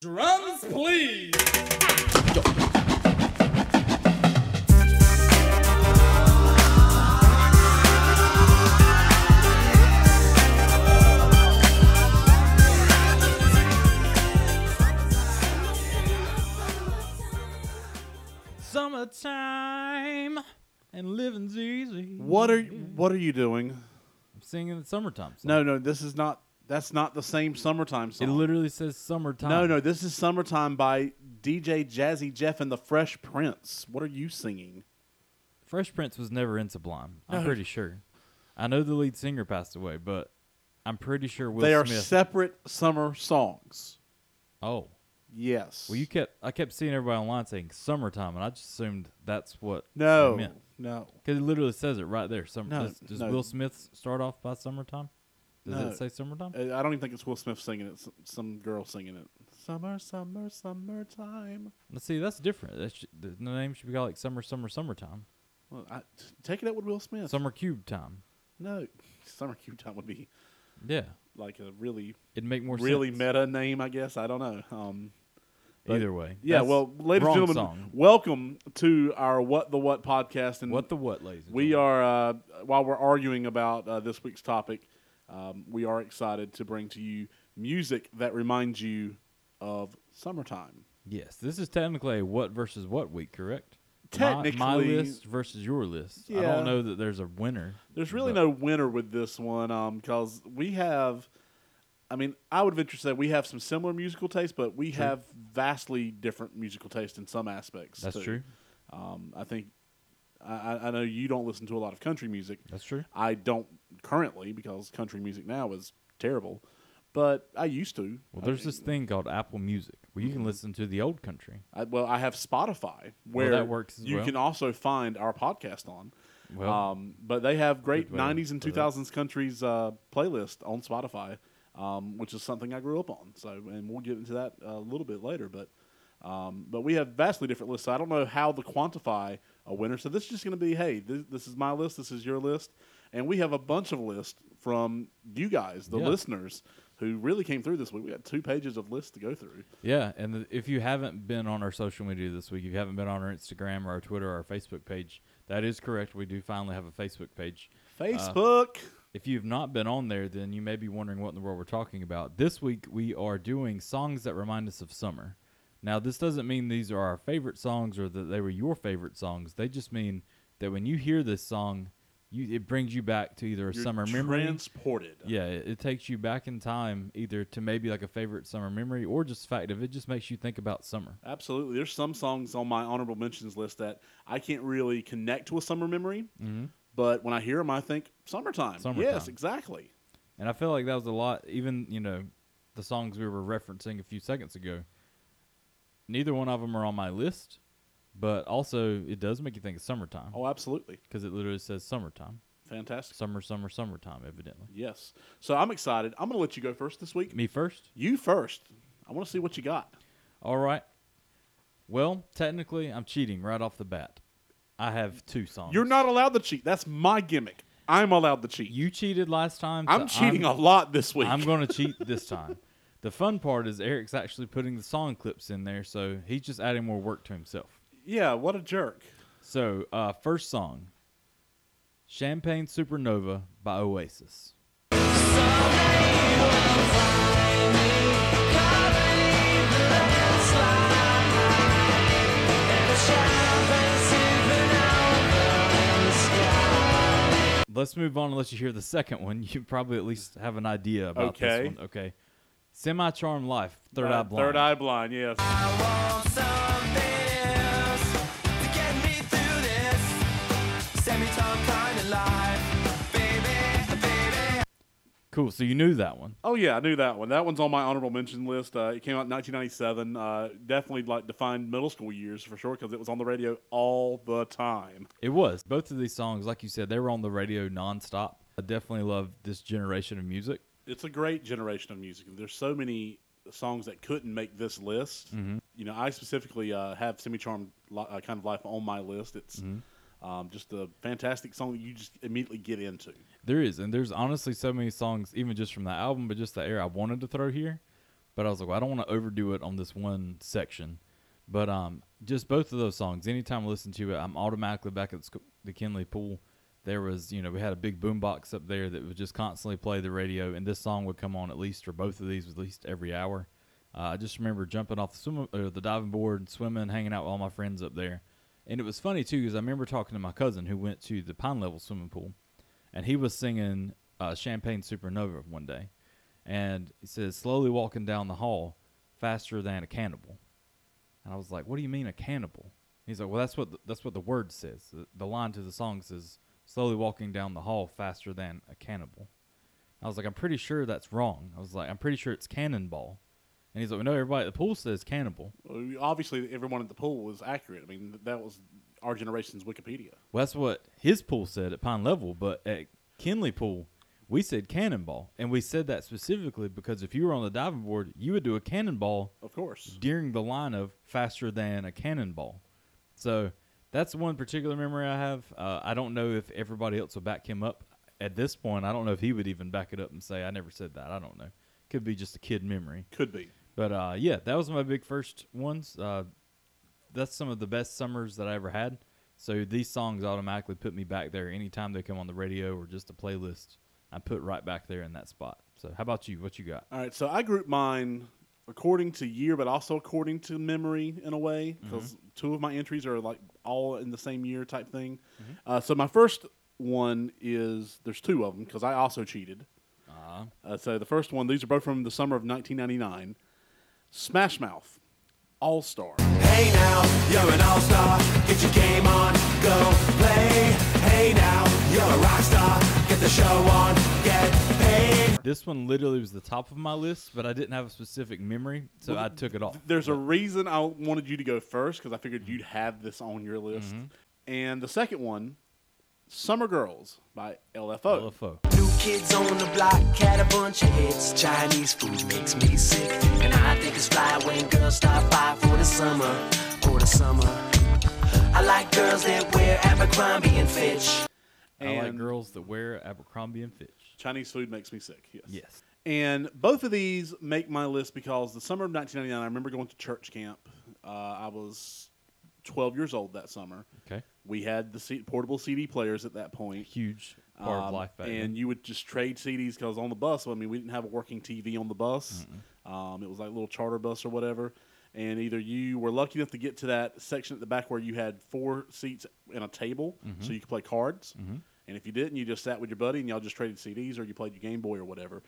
Drums, please. Summertime and living's easy. What are what are you doing? I'm singing the summertime song. No, no, this is not. That's not the same summertime song. It literally says summertime. no, no, this is "Summertime" by DJ Jazzy Jeff and the Fresh Prince. What are you singing? Fresh Prince was never in Sublime. I'm No. pretty sure. I know the lead singer passed away, but I'm pretty sure Will they are Smith. separate summer songs. oh, Yes. well, you kept. I kept seeing everybody online saying summertime, and I just assumed that's what no, it meant. no, Because it literally says it right there. Summer. No, does does no. Will Smith start off by summertime? Does No. it say summertime? Uh, I don't even think it's Will Smith singing it. It's some girl singing it. Summer, summer, summertime. Let's see. That's different. That sh- the name should be called like summer, summer, summertime. Well, I, take it out with Will Smith. Summer cube time. no, summer cube time would be Yeah, like a really, it'd make more really sense. meta name, I guess. I don't know. Um, Either way. Yeah, well, ladies and gentlemen, song. welcome to our What the What podcast. And What the what, ladies? and we gentlemen. are, uh, while we're arguing about uh, this week's topic, um, we are excited to bring to you music that reminds you of summertime. Yes, this is technically a what versus what week, correct? My- my, list versus your list. I don't know that there's a winner. There's really no winner with this one because we have. I mean, I would venture to say we have some similar musical tastes, but we True. have vastly different musical taste in some aspects. That's too. true. Um, I think I, I- know you don't listen to a lot of country music. That's true. I don't currently because country music now is terrible, but I used to. Well, there's I, this thing called Apple Music where you can listen to the old country. I, well, I have Spotify where that works as you well. can also find our podcast on. Well, um, but they have great Good way to '90s and put it. 2000s countries uh, playlist on Spotify, um, which is something I grew up on. So, and we'll get into that a little bit later. But um, but we have vastly different lists. So I don't know how to quantify a winner. So this is just going to be, hey, this, this is my list. This is your list, and we have a bunch of lists from you guys, the Yeah. listeners, who really came through this week. We got two pages of lists to go through. yeah, and the, if you haven't been on our social media this week, if you haven't been on our Instagram or our Twitter or our Facebook page, that is correct. We do finally have a Facebook page. Facebook. Uh, if you've not been on there, then you may be wondering what in the world we're talking about. This week we are doing songs that remind us of summer. Now, this doesn't mean these are our favorite songs or that they were your favorite songs. They just mean that when you hear this song, you it brings you back to either a You're summer memory. transported. yeah, it, it takes you back in time, either to maybe like a favorite summer memory or just fact of it just makes you think about summer. Absolutely. There's some songs on my honorable mentions list that I can't really connect to a summer memory, Mm-hmm. but when I hear them, I think summertime. Summertime. Yes, exactly. And I feel like that was a lot. Even you know, the songs we were referencing a few seconds ago. Neither one of them are on my list, but also it does make you think of summertime Oh, absolutely. because it literally says summertime, Fantastic. summer, summer, summertime. Evidently, Yes. So I'm excited. I'm going to let you go first this week. me first. You first. I want to see what you got. All right. Well, technically, I'm cheating right off the bat. I have two songs. You're not allowed to cheat. That's my gimmick. I'm allowed to cheat. You cheated last time. so I'm cheating a lot this week. I'm going to cheat this time. The fun part is Eric's actually putting the song clips in there, so he's just adding more work to himself. yeah, what a jerk. So, uh, first song Champagne Supernova by Oasis. Let's move on and let you hear the second one. You probably at least have an idea about Okay. this one. Okay. Semi Charm Life, Third Uh, Eye Blind. Third Eye Blind, yes. Cool. So you knew that one. Oh yeah, I knew that one. That one's on my honorable mention list. Uh, it came out in 1997. Uh, definitely like defined middle school years for sure because it was on the radio all the time. It was. Both of these songs, like you said, they were on the radio nonstop. I definitely love this generation of music. It's a great generation of music. There's so many songs that couldn't make this list. Mm-hmm. You know, I specifically uh, have "Semi Charmed li- uh, Kind of Life" on my list. It's Mm-hmm. um, just a fantastic song that you just immediately get into. There is, and there's honestly so many songs, even just from that album, but just the era I wanted to throw here. but I was like, well, I don't want to overdo it on this one section. But um, just both of those songs. Anytime I listen to it, I'm automatically back at the, the Kinley pool. There was, you know, we had a big boom box up there that would just constantly play the radio, and this song would come on at least, or both of these at least every hour. Uh, I just remember jumping off the swim, or the diving board, and swimming, hanging out with all my friends up there, and it was funny too because I remember talking to my cousin who went to the Pine Level swimming pool, and he was singing uh, Champagne Supernova one day, and he says slowly walking down the hall, faster than a cannibal, and I was like, "What do you mean a cannibal?" He's like, "Well, that's what the, that's what the word says. The, the line to the song says slowly walking down the hall faster than a cannibal." I was like, "I'm pretty sure that's wrong." I was like, "I'm pretty sure it's cannonball," and he's like, well, "No, everybody at the pool says cannibal." Well, obviously, everyone at the pool was accurate. I mean, that was our generation's Wikipedia. Well, that's what his pool said at Pine Level, but at Kinley Pool, we said cannonball, and we said that specifically because if you were on the diving board, you would do a cannonball Of course. during the line of faster than a cannonball. So that's one particular memory I have. Uh, I don't know if everybody else will back him up at this point. I don't know if he would even back it up and say I never said that. I don't know. Could be just a kid memory. Could be. But uh, yeah, that was my big first ones. Uh, that's some of the best summers that I ever had. So these songs automatically put me back there anytime they come on the radio or just a playlist. I put right back there in that spot. So how about you? What you got? All right, so I grouped mine according to year, but also according to memory in a way, because two of my entries are like all in the same year type thing. Uh, so my first one is there's two of them because I also cheated. Uh, Uh, so the first one, these are both from the summer of 1999. Smash Mouth, All Star. Hey now, you're an all-star. Get your game on, go play. Hey now, you're a rock star. Get the show on, get paid. this one literally was the top of my list, but I didn't have a specific memory, so I took it off. There's a reason I wanted you to go first because I figured you'd mm-hmm. have this on your list. Mm-hmm. And the second one, Summer Girls by LFO. LFO. New kids on the block had a bunch of hits. Chinese food makes me sick. And I think it's fly when girls stop by for the summer. For the summer. I like girls that wear Abercrombie and Fitch. I like girls that wear Abercrombie and Fitch. Chinese food makes me sick. Yes. Yes. And both of these make my list because the summer of 1999, I remember going to church camp. Uh, I was 12 years old that summer. Okay. We had the C- portable CD players at that point. Huge part of Um, life back and you would just trade CDs because on the bus, I mean, we didn't have a working TV on the bus. Um, it was like a little charter bus or whatever. And either you were lucky enough to get to that section at the back where you had four seats and a table, Mm-hmm. so you could play cards. And if you didn't, you just sat with your buddy and y'all just traded CDs or you played your Game Boy or whatever.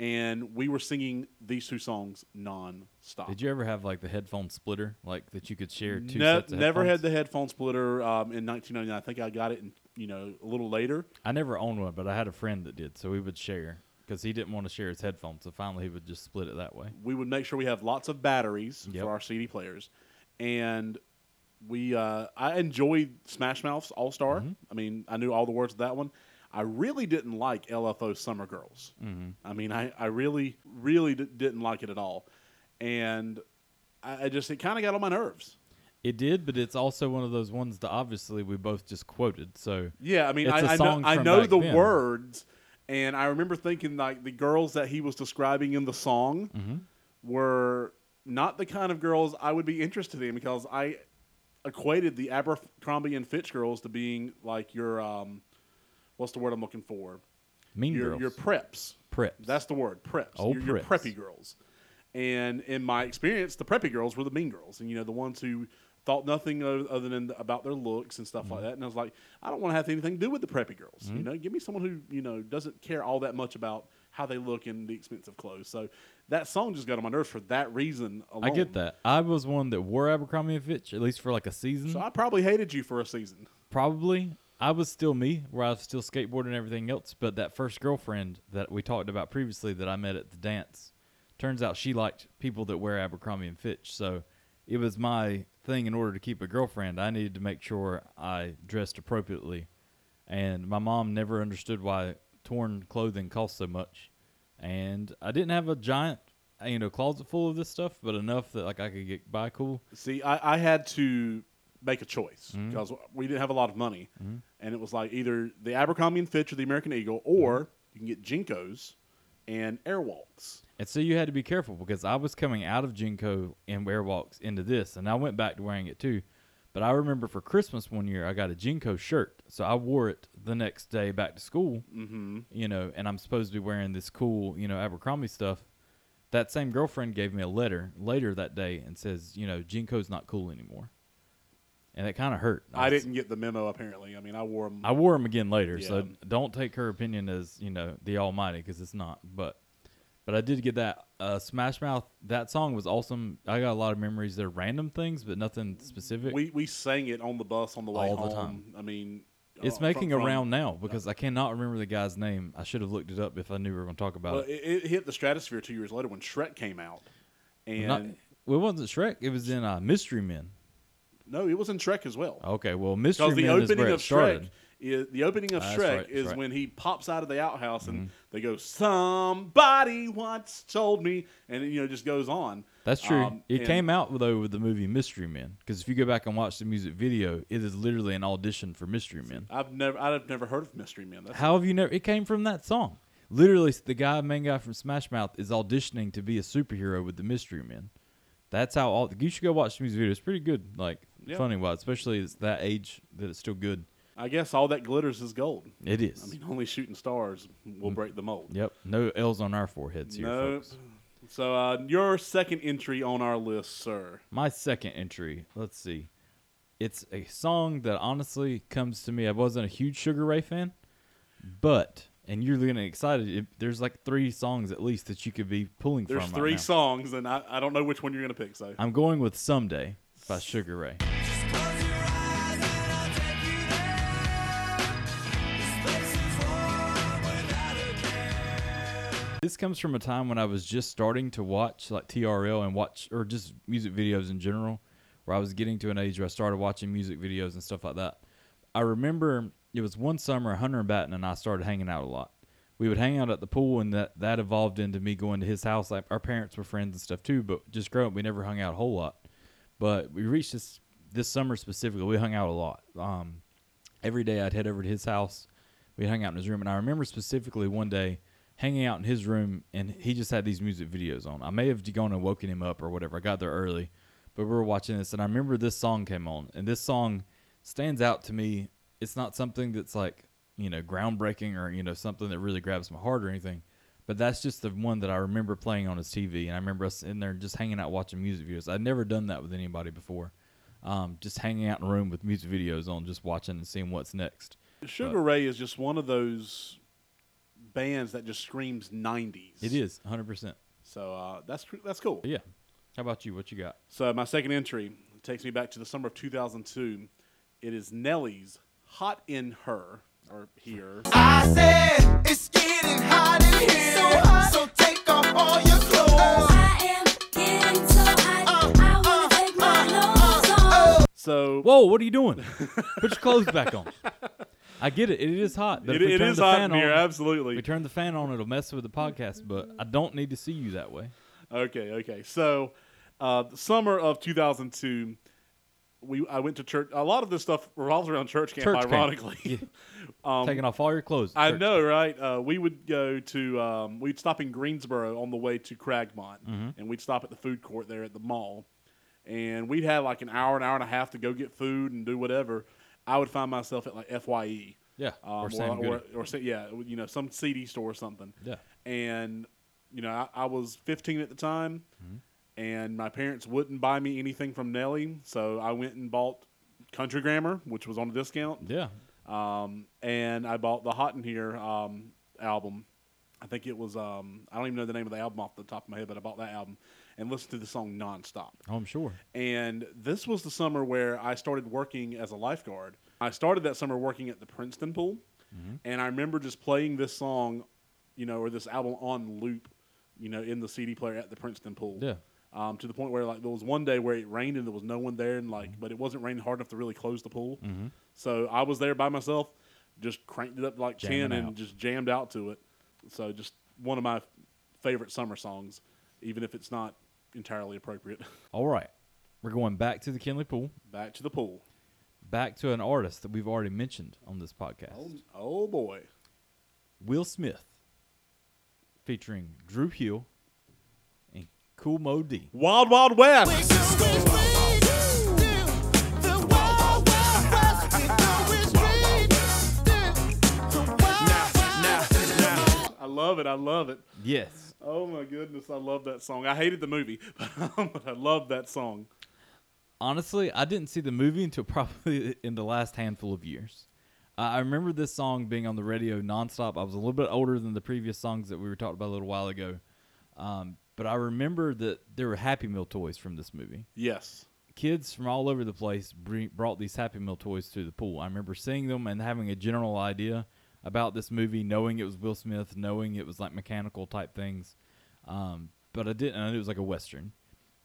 And we were singing these two songs non-stop. Did you ever have like the headphone splitter, like that you could share two Ne- sets of never headphones? had the headphone splitter um, in 1999. I think I got it in you know a little later. I never owned one, but I had a friend that did, so we would share because he didn't want to share his headphones. So finally, he would just split it that way. we would make sure we have lots of batteries Yep. for our CD players, and we uh, I enjoyed Smash Mouth's All Star. Mm-hmm. I mean, I knew all the words of that one. I really didn't like LFO Summer Girls. Mm-hmm. I mean, I, I really really d- didn't like it at all, and I, I just it kind of got on my nerves. It did, but it's also one of those ones that obviously we both just quoted. So Yeah, I mean, I I know, I know the then. words, and I remember thinking like the girls that he was describing in the song Mm-hmm. were not the kind of girls I would be interested in because I equated the Abercrombie and Fitch girls to being like your um, what's the word I'm looking for? Mean your Girls, your preps. preps. That's the word, preps. Oh, your, your preps. preppy girls. And in my experience, the preppy girls were the mean girls, and you know the ones who thought nothing other than about their looks and stuff like Mm-hmm. that. And I was like, I don't want to have anything to do with the preppy girls. You know, give me someone who you know doesn't care all that much about how they look in the expensive clothes. So that song just got on my nerves for that reason alone. I get that. I was one that wore Abercrombie and Fitch at least for like a season. So I probably hated you for a season. Probably. I was still me, where I was still skateboarding and everything else. But that first girlfriend that we talked about previously that I met at the dance, turns out she liked people that wear Abercrombie and Fitch. So it was my thing in order to keep a girlfriend. I needed to make sure I dressed appropriately. And my mom never understood why torn clothing cost so much. And I didn't have a giant, you know, closet full of this stuff, but enough that like I could get by cool. See, I, I had to make a choice Mm-hmm. because we didn't have a lot of money, and it was like either the Abercrombie and Fitch or the American Eagle, or Mm-hmm. you can get JNCOs and Airwalks. And so you had to be careful because I was coming out of JNCO and Airwalks into this, and I went back to wearing it too. But I remember for Christmas one year, I got a JNCO shirt, so I wore it the next day back to school. Mm-hmm. You know, and I'm supposed to be wearing this cool, you know, Abercrombie stuff. That same girlfriend gave me a letter later that day and says, you know, JNCO's not cool anymore, and it kind of hurt. I was- didn't get the memo. Apparently, I mean, I wore them. I wore them again later, so don't take her opinion as you know the Almighty because it's not. But but I did get that uh, Smash Mouth. That song was awesome. I got a lot of memories. They're random things, but nothing specific. we we sang it on the bus on the way All the home. time. I mean, it's uh, making from- a from- round now because I cannot remember the guy's name. I should have looked it up if I knew we were going to talk about Well, it. it, it hit the stratosphere two years later when Shrek came out, and Not, well, it wasn't Shrek. It was in uh, Mystery Men. no, it was in Shrek as well. Okay, well, Mystery Because the Men is opening where it of started. Is the opening of Shrek right, is right. Mm-hmm. when he pops out of the outhouse and they go, "Somebody once told me," and it, you know just goes on. That's true. Um, it came out though with the movie Mystery Men because if you go back and watch the music video, it is literally an audition for Mystery Men. I've never I've never heard of Mystery Men. That's, How have you never? It came from that song. Literally, the guy, main guy from Smash Mouth, is auditioning to be a superhero with the Mystery Men. That's how all. You should go watch the music video. It's pretty good, like Yeah. funny wise, especially it's that age that it's still good. I guess all that glitters is gold. It is. I mean, only shooting stars will break the mold. yep. No L's on our foreheads here, No. folks. So uh, your second entry on our list, sir. My second entry. Let's see. It's a song that honestly comes to me. I wasn't a huge Sugar Ray fan, but and you're getting excited. It, there's like three songs at least that you could be pulling There's from. right three now. songs, and I, I don't know which one you're gonna pick. So I'm going with Someday by Sugar Ray. This comes from a time when I was just starting to watch like TRL and watch or just music videos in general, where I was getting to an age where I started watching music videos and stuff like that. I remember it was one summer Hunter and Batten and I started hanging out a lot. We would hang out at the pool and that that evolved into me going to his house. Like our parents were friends and stuff too, but just growing up we never hung out a whole lot. But we reached this this summer specifically, we hung out a lot. Um, every day I'd head over to his house. We hung out in his room, and I remember specifically one day hanging out in his room, and he just had these music videos on. I may have gone and woken him up or whatever. I got there early, but we were watching this, and I remember this song came on, and this song stands out to me. It's not something that's like you know groundbreaking or you know something that really grabs my heart or anything. But that's just the one that I remember playing on his TV, and I remember us in there just hanging out watching music videos. I'd never done that with anybody before, um, just hanging out in a room with music videos on, just watching and seeing what's next. Sugar Ray is just one of those bands that just screams '90s. It is 100. percent So uh, that's pr- that's cool. Yeah. How about you? What you got? So my second entry takes me back to the summer of 2002. It is Nelly's "Hot in Her" or "Here." I said it's getting hot in here, so, take off all your clothes. I am getting so hot. Uh, I wanna uh, take my uh, clothes off. So Whoa! What are you doing? Put your clothes back on. I get it. It is hot. But it, turn the hot in here, on, absolutely. we turn the fan on, it'll mess with the podcast. But I don't need to see you that way. Okay, okay. So, uh, the summer of 2002, we I went to church. A lot of this stuff revolves around church camp. Church camp. ironically, Yeah. um, Taking off all your clothes. I know, right? Uh, we would go to um, we'd stop in Greensboro on the way to Cragmont, Mm-hmm. and we'd stop at the food court there at the mall, and we'd have like an hour, an hour and a half to go get food and do whatever. I would find myself at like Fye. Yeah. Um, or or, or, or, yeah, you know, some CD store or something. Yeah. And you know, I, I was 15 at the time, Mm-hmm. and my parents wouldn't buy me anything from Nelly, so I went and bought Country Grammar, which was on a discount. Yeah. Um, and I bought the Hot in Here um, album. I think it was um, I don't even know the name of the album off the top of my head, but I bought that album and listened to the song nonstop. Oh, I'm sure. And this was the summer where I started working as a lifeguard. I started that summer working at the Princeton pool, mm-hmm. and I remember just playing this song, you know, or this album on loop, you know, in the CD player at the Princeton pool. Yeah. Um, to the point where like there was one day where it rained and there was no one there, and like, mm-hmm. but it wasn't raining hard enough to really close the pool. Mm-hmm. So I was there by myself, just cranked it up like Jamming ten and out. just jammed out to it. So just one of my favorite summer songs, even if it's not entirely appropriate. All right. We're going back to the Kinley Pool, Back to the pool. back to an artist that we've already mentioned on this podcast. Oh, oh boy. Will Smith. featuring Dru Hill and Kool Moe Dee. Wild Wild West. I love it. I love it. Yes. Oh my goodness, I love that song. I hated the movie, but I love that song. Honestly, I didn't see the movie until probably in the last handful of years. Uh, I remember this song being on the radio nonstop. I was a little bit older than the previous songs that we were talking about a little while ago. Um, but I remember that there were Happy Meal toys from this movie. Yes. Kids from all over the place bring, brought these Happy Meal toys to the pool. I remember seeing them and having a general idea about this movie, knowing it was Will Smith, knowing it was like mechanical type things. Um, but I didn't. I knew it was like a western.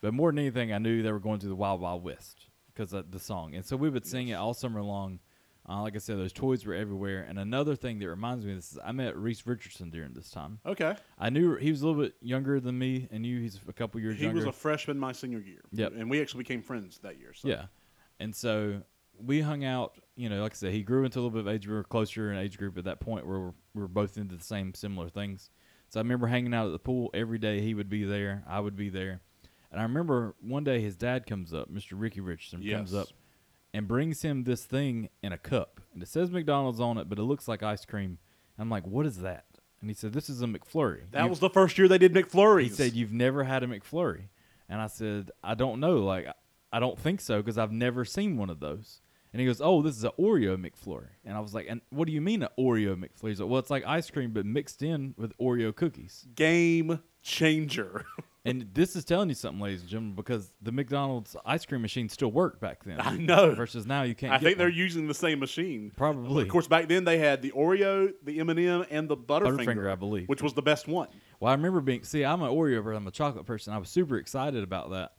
But more than anything, I knew they were going to the Wild Wild West because of the song, and so we would sing it all summer long. Uh, like I said, those toys were everywhere. And another thing that reminds me of this is I met Reese Richardson during this time. Okay. I knew he was a little bit younger than me, and you he's a couple years younger. He younger. was a freshman my senior year. Yep. And we actually became friends that year. So. Yeah. And so we hung out, you know, like I said, he grew into a little bit of age. We were closer in age group at that point where we're, we were both into the same similar things. So I remember hanging out at the pool every day. He would be there. I would be there. And I remember one day his dad comes up, Mr. Ricky Richardson comes up and brings him this thing in a cup. And it says McDonald's on it, but it looks like ice cream. And I'm like, what is that? And he said, this is a McFlurry. That You- was the first year they did McFlurries. he said, "You've never had a McFlurry," and I said, "I don't know. Like, I don't think so because I've never seen one of those." And he goes, "Oh, this is an Oreo McFlurry," and I was like, "And what do you mean an Oreo McFlurry?" He's like, "Well, it's like ice cream but mixed in with Oreo cookies." Game changer. And this is telling you something, ladies and gentlemen, because the McDonald's ice cream machine still worked back then. I know. Versus now, you can't. I think they're using the same machine. Probably. Of course, back then they had the Oreo, the M and m and the Butterfinger, Butterfinger, I believe. which was the best one. Well, I remember being. See, I'm an Oreo person. I'm a chocolate person. I was super excited about that.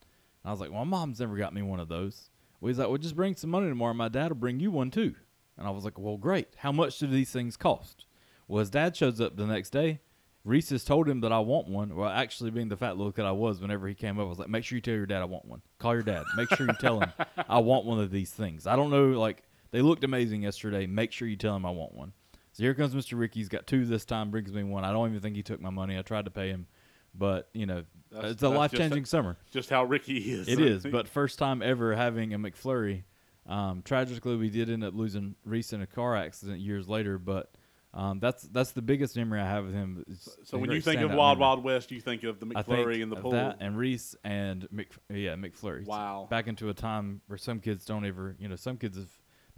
And I was like, "Well, my mom's never got me one of those." Well, he's like, "Well, just bring some money tomorrow. My dad will bring you one too." And I was like, "Well, great. How much do these things cost?" Well, his dad shows up the next day. Reese has told him that I want one. Well, actually, being the fat little kid I was, whenever he came up, I was like, "Make sure you tell your dad I want one. Call your dad. Make sure you tell him I want one of these things. I don't know, like they looked amazing yesterday. Make sure you tell him I want one." So here comes Mr. Ricky. He's got two this time. Brings me one. I don't even think he took my money. I tried to pay him, but you know, That's- it's a life changing summer. Just how Ricky is. It is, but first time ever having a McFlurry. Um, tragically, we did end up losing Reese in a car accident years later, but um, that's that's the biggest memory I have of him. It's so when you think of Wild memory. Wild West, you think of the McFlurry and the pool. that and Reese and Mc, yeah McFlurry. Wow. back into a time where some kids don't ever, you know, some kids have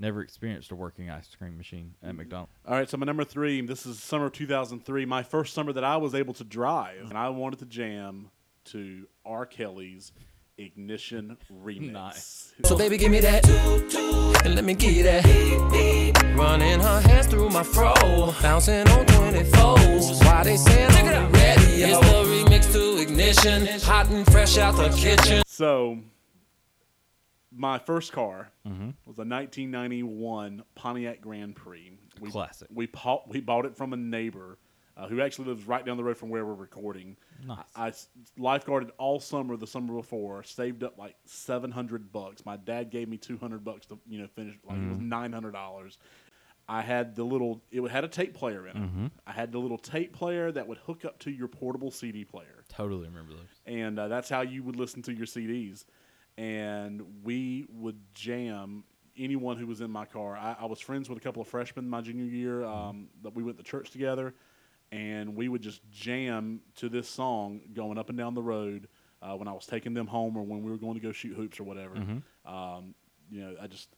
never experienced a working ice cream machine Mm-hmm. at McDonald's. All right, so my number three. This is summer 2003, my first summer that I was able to drive, and I wanted to jam to R. Kelly's Ignition remix. Nice. So baby, give me that, and let me give you that. Running her hands through my fro, bouncing on 24s. Why they saying on the radio? It's the remix to ignition, hot and fresh out the kitchen. So, my first car Mm-hmm. was a 1991 Pontiac Grand Prix. We, Classic. We bought we bought it from a neighbor uh, who actually lives right down the road from where we're recording. Nice. I, I lifeguarded all summer the summer before, saved up like 700 bucks. My dad gave me 200 bucks to you know finish. Like it was Mm-hmm. 900 dollars. I had the little. It had a tape player in it. Mm-hmm. I had the little tape player that would hook up to your portable CD player Totally remember those. and uh, that's how you would listen to your CDs. And we would jam anyone who was in my car. I, I was friends with a couple of freshmen my junior year um, that we went to church together, and we would just jam to this song going up and down the road uh, when I was taking them home or when we were going to go shoot hoops or whatever. Um, you know, I just.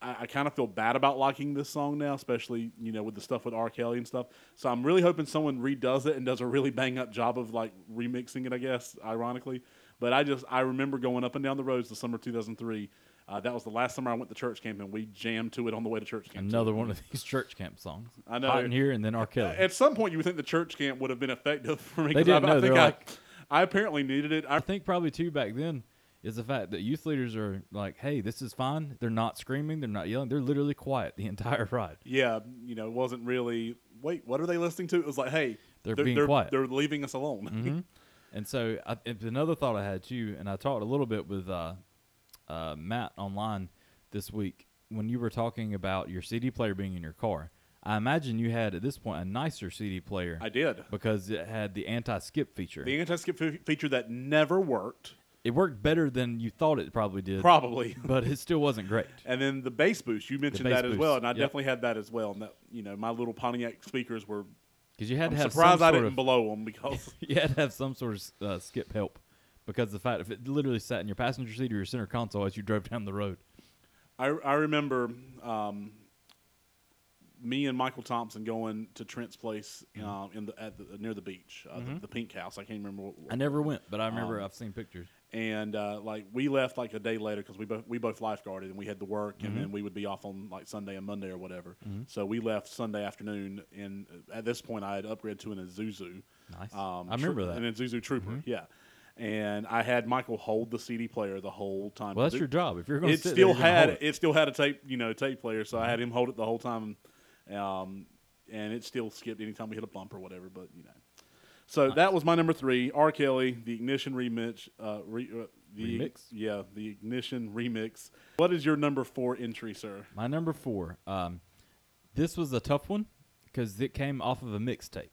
I, I kind of feel bad about liking this song now, especially you know with the stuff with R. Kelly and stuff. So I'm really hoping someone redoes it and does a really bang up job of like remixing it. I guess ironically, but I just I remember going up and down the roads the summer 2003. Uh, that was the last summer I went to church camp, and we jammed to it on the way to church camp. Another one of these church camp songs. I know. Hot in here and then R. Kelly. At some point, you would think the church camp would have been effective for me. They I, didn't I know. think I, like- I apparently needed it. I I think probably too back then is the fact that youth leaders are like, "Hey, this is fine." They're not screaming. They're not yelling. They're literally quiet the entire ride. yeah, you know, it wasn't really. Wait, what are they listening to? It was like, hey, They're being quiet. They're leaving us alone. Mm-hmm. And so I, another thought I had too, and I talked a little bit with uh, uh, Matt online this week when you were talking about your CD player being in your car. I imagine you had at this point a nicer CD player I did. because it had the anti-skip feature. The anti-skip fe- feature that never worked, it worked better than you thought it probably did, probably. but it still wasn't great. And then the bass boost, you mentioned that as well, and I yep. definitely had that as well. And that, you know, my little Pontiac speakers were. Because you had I'm to have surprised some I sort didn't of, blow them because you had to have some sort of uh, skip help because the fact if it literally sat in your passenger seat or your center console as you drove down the road. I, I remember um, me and Michael Thompson going to Trent's place Mm-hmm. um, in the, at the near the beach, uh, the, the Pink House. I can't remember. What, I never went, but I remember Um, I've seen pictures. And uh, like we left like a day later because we both we both lifeguarded and we had to work Mm-hmm. and then we would be off on like Sunday and Monday or whatever. So we left Sunday afternoon and uh, at this point I had upgraded to an Isuzu. Nice. Um, I remember tro- that. Mm-hmm. An Isuzu Trooper, yeah. And I had Michael hold the CD player the whole time. Well, that's your job. If you're going to It still there, had it. it still had a tape you know tape player, so I had him hold it the whole time, um, and it still skipped anytime we hit a bump or whatever. But you know, so that was my number three. R. Kelly, the Ignition remix. Uh, re, uh, the, Remix? Yeah, the Ignition remix. What is your number four entry, sir? My number four. Um, this was a tough one because it came off of a mixtape.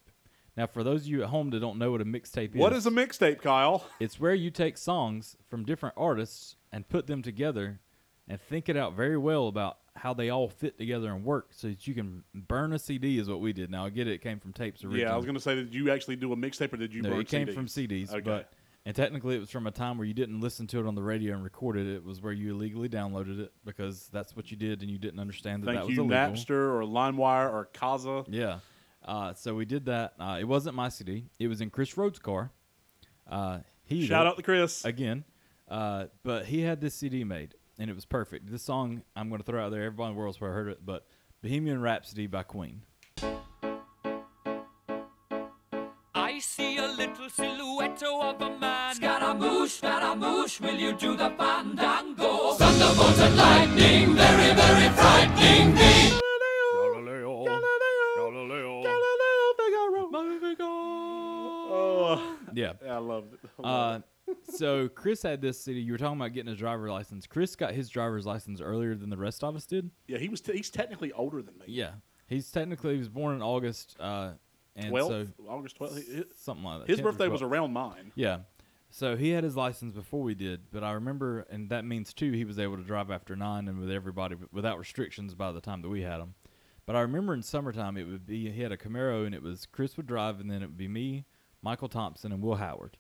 Now, for those of you at home that don't know what a mixtape is, What is a mixtape, Kyle? It's where you take songs from different artists and put them together and think it out very well about how they all fit together and work so that you can burn a CD is what we did. Now I get it, it came from tapes originally. Yeah, I was going to say, did you actually do a mixtape or did you no, burn it came CDs? from CDs, Okay. but and technically it was from a time where you didn't listen to it on the radio and recorded it. It was where you illegally downloaded it because that's what you did and you didn't understand that Thank that was you, illegal. Napster or LimeWire or Kazaa. Yeah. Uh, so we did that. Uh, it wasn't my CD. It was in Chris Rhodes' car. Uh, he Shout out to Chris. again. Uh, but he had this CD made, and it was perfect. This song I'm going to throw out there. Everybody in the world's probably heard it, but Bohemian Rhapsody by Queen. I see a little silhouette of a man. Scaramouche, Scaramouche, will you do the fandango? Thunderbolt and lightning, very, very frightening me. Oh, Yeah. I loved it. I Uh, loved so Chris had this CD. You were talking about getting his driver's license. Chris got his driver's license earlier than the rest of us did. yeah, he was. T- he's technically older than me. Yeah. He's technically he was born in August, uh, and twelfth, so August twelfth. something like that. His birthday was around mine. Yeah. So he had his license before we did, but I remember, and that means too, he was able to drive after nine and with everybody without restrictions by the time that we had him. But I remember in summertime it would be he had a Camaro and it was Chris would drive and then it would be me, Michael Thompson, and Will Howard,